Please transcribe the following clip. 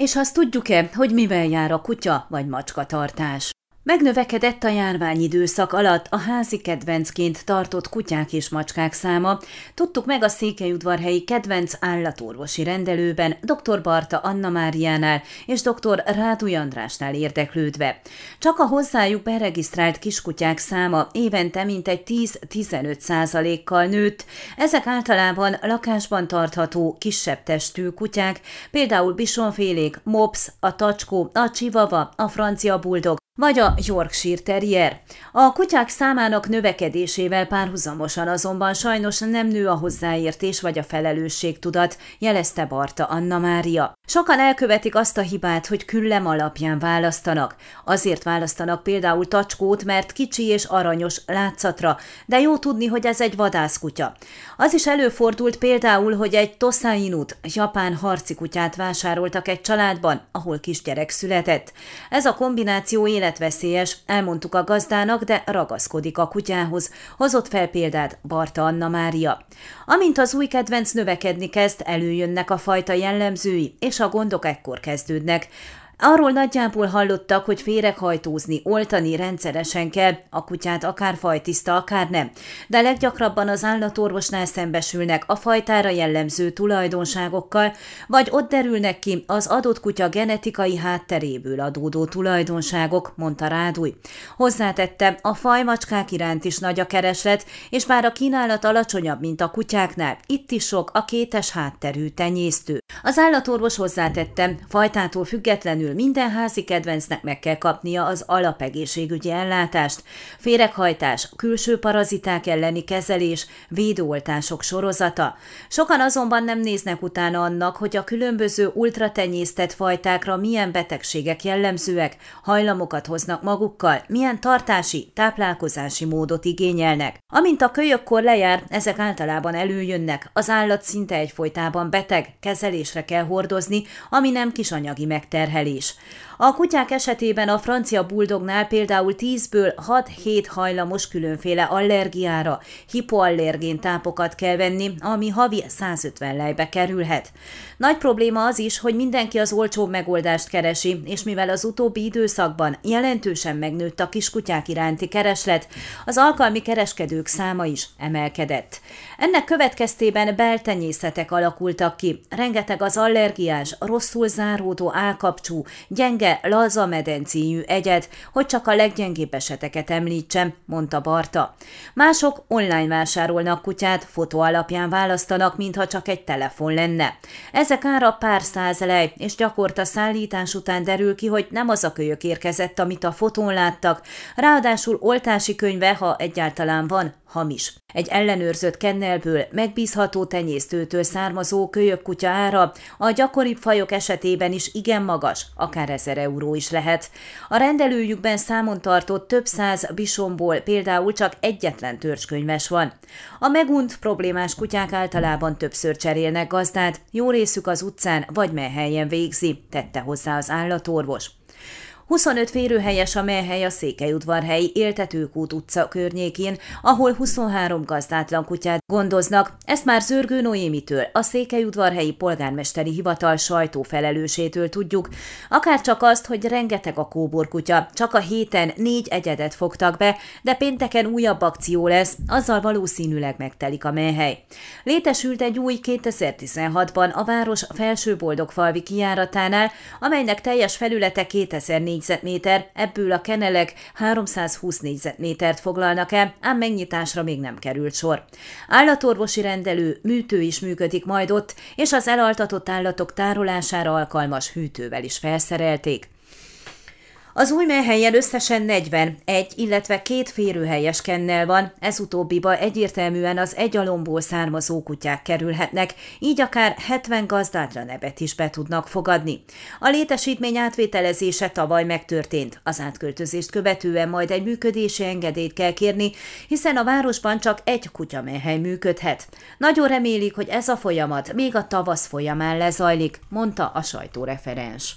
És azt tudjuk-e, hogy mivel jár a kutya vagy macska tartás? Megnövekedett a járványidőszak alatt a házi kedvencként tartott kutyák és macskák száma. Tudtuk meg a Székelyudvarhelyi kedvenc állatorvosi rendelőben, dr. Barta Anna Máriánál és dr. Rádu Andrásnál érdeklődve. Csak a hozzájuk beregisztrált kiskutyák száma évente mintegy 10-15 százalékkal nőtt. Ezek általában lakásban tartható, kisebb testű kutyák, például bisonfélék, mops, a tacskó, a csivava, a francia buldog, vagy a Yorkshire Terrier. A kutyák számának növekedésével párhuzamosan azonban sajnos nem nő a hozzáértés vagy a felelősségtudat, jelezte Barta Anna Mária. Sokan elkövetik azt a hibát, hogy küllem alapján választanak. Azért választanak például tacskót, mert kicsi és aranyos látszatra, de jó tudni, hogy ez egy vadászkutya. Az is előfordult például, hogy egy Tosainut, japán harci kutyát vásároltak egy családban, ahol kisgyerek született. Ez a kombináció életveszélyes, elmondtuk a gazdának, de ragaszkodik a kutyához, hozott fel példát Barta Anna Mária. Amint az új kedvenc növekedni kezd, előjönnek a fajta jellemzői, és a gondok ekkor kezdődnek. Arról nagyjából hallottak, hogy féreghajtózni, oltani rendszeresen kell, a kutyát akár fajtiszta, akár nem. De leggyakrabban az állatorvosnál szembesülnek a fajtára jellemző tulajdonságokkal, vagy ott derülnek ki az adott kutya genetikai hátteréből adódó tulajdonságok, mondta Rádúj. Hozzátette, a fajmacskák iránt is nagy a kereslet, és bár a kínálat alacsonyabb, mint a kutyáknál, itt is sok a kétes hátterű tenyésztő. Az állatorvos hozzátette, fajtától függetlenül kívül minden házi kedvencnek meg kell kapnia az alapegészségügyi ellátást, féreghajtás, külső paraziták elleni kezelés, védőoltások sorozata. Sokan azonban nem néznek utána annak, hogy a különböző ultratenyésztett fajtákra milyen betegségek jellemzőek, hajlamokat hoznak magukkal, milyen tartási, táplálkozási módot igényelnek. Amint a kölyökkor lejár, ezek általában előjönnek, az állat szinte egyfolytában beteg, kezelésre kell hordozni, ami nem kis anyagi megterhelés is. A kutyák esetében a francia buldognál például 10-ből 6-7 hajlamos különféle allergiára, hipoallergén tápokat kell venni, ami havi 150 lejbe kerülhet. Nagy probléma az is, hogy mindenki az olcsó megoldást keresi, és mivel az utóbbi időszakban jelentősen megnőtt a kiskutyák iránti kereslet, az alkalmi kereskedők száma is emelkedett. Ennek következtében beltenyészetek alakultak ki, rengeteg az allergiás, rosszul záródó állkapcsú, gyenge, laza medencéjű egyed, hogy csak a leggyengébb eseteket említsem, mondta Barta. Mások online vásárolnak kutyát, fotó alapján választanak, mintha csak egy telefon lenne. Ezek ára pár lej, és gyakorta szállítás után derül ki, hogy nem az a kölyök érkezett, amit a fotón láttak, ráadásul oltási könyve, ha egyáltalán van, hamis. Egy ellenőrzött kennelből, megbízható tenyésztőtől származó kölyök kutya ára a gyakoribb fajok esetében is igen magas, akár 1000 euró is lehet. A rendelőjükben számon tartott több száz bisomból például csak egyetlen törzskönyves van. A megunt problémás kutyák általában többször cserélnek gazdát, jó részük az utcán vagy melhelyen végzi, tette hozzá az állatorvos. 25 férőhelyes a melyhely a Székelyudvarhelyi Éltetőkút utca környékén, ahol 23 gazdátlan kutyát gondoznak. Ezt már Zörgő Noémitől, a Székelyudvarhelyi polgármesteri hivatal sajtófelelősétől tudjuk. Akár csak azt, hogy rengeteg a kóborkutya, csak a héten négy egyedet fogtak be, de pénteken újabb akció lesz, azzal valószínűleg megtelik a melyhely. Létesült egy új 2016-ban a város felső boldogfalvi kijáratánál, amelynek teljes felülete 2004 négyzetméter, ebből a kenelek 320 négyzetmétert foglalnak el, ám megnyitásra még nem került sor. Állatorvosi rendelő, műtő is működik majd ott, és az elaltatott állatok tárolására alkalmas hűtővel is felszerelték. Az új melyhelyen összesen 41, illetve két férőhelyes kennel van, ez utóbbiba egyértelműen az egyalomból származó kutyák kerülhetnek, így akár 70 gazdátlan nebet is be tudnak fogadni. A létesítmény átvételezése tavaly megtörtént, az átköltözést követően majd egy működési engedélyt kell kérni, hiszen a városban csak egy kutyamelyhely működhet. Nagyon remélik, hogy ez a folyamat még a tavasz folyamán lezajlik, mondta a sajtóreferens.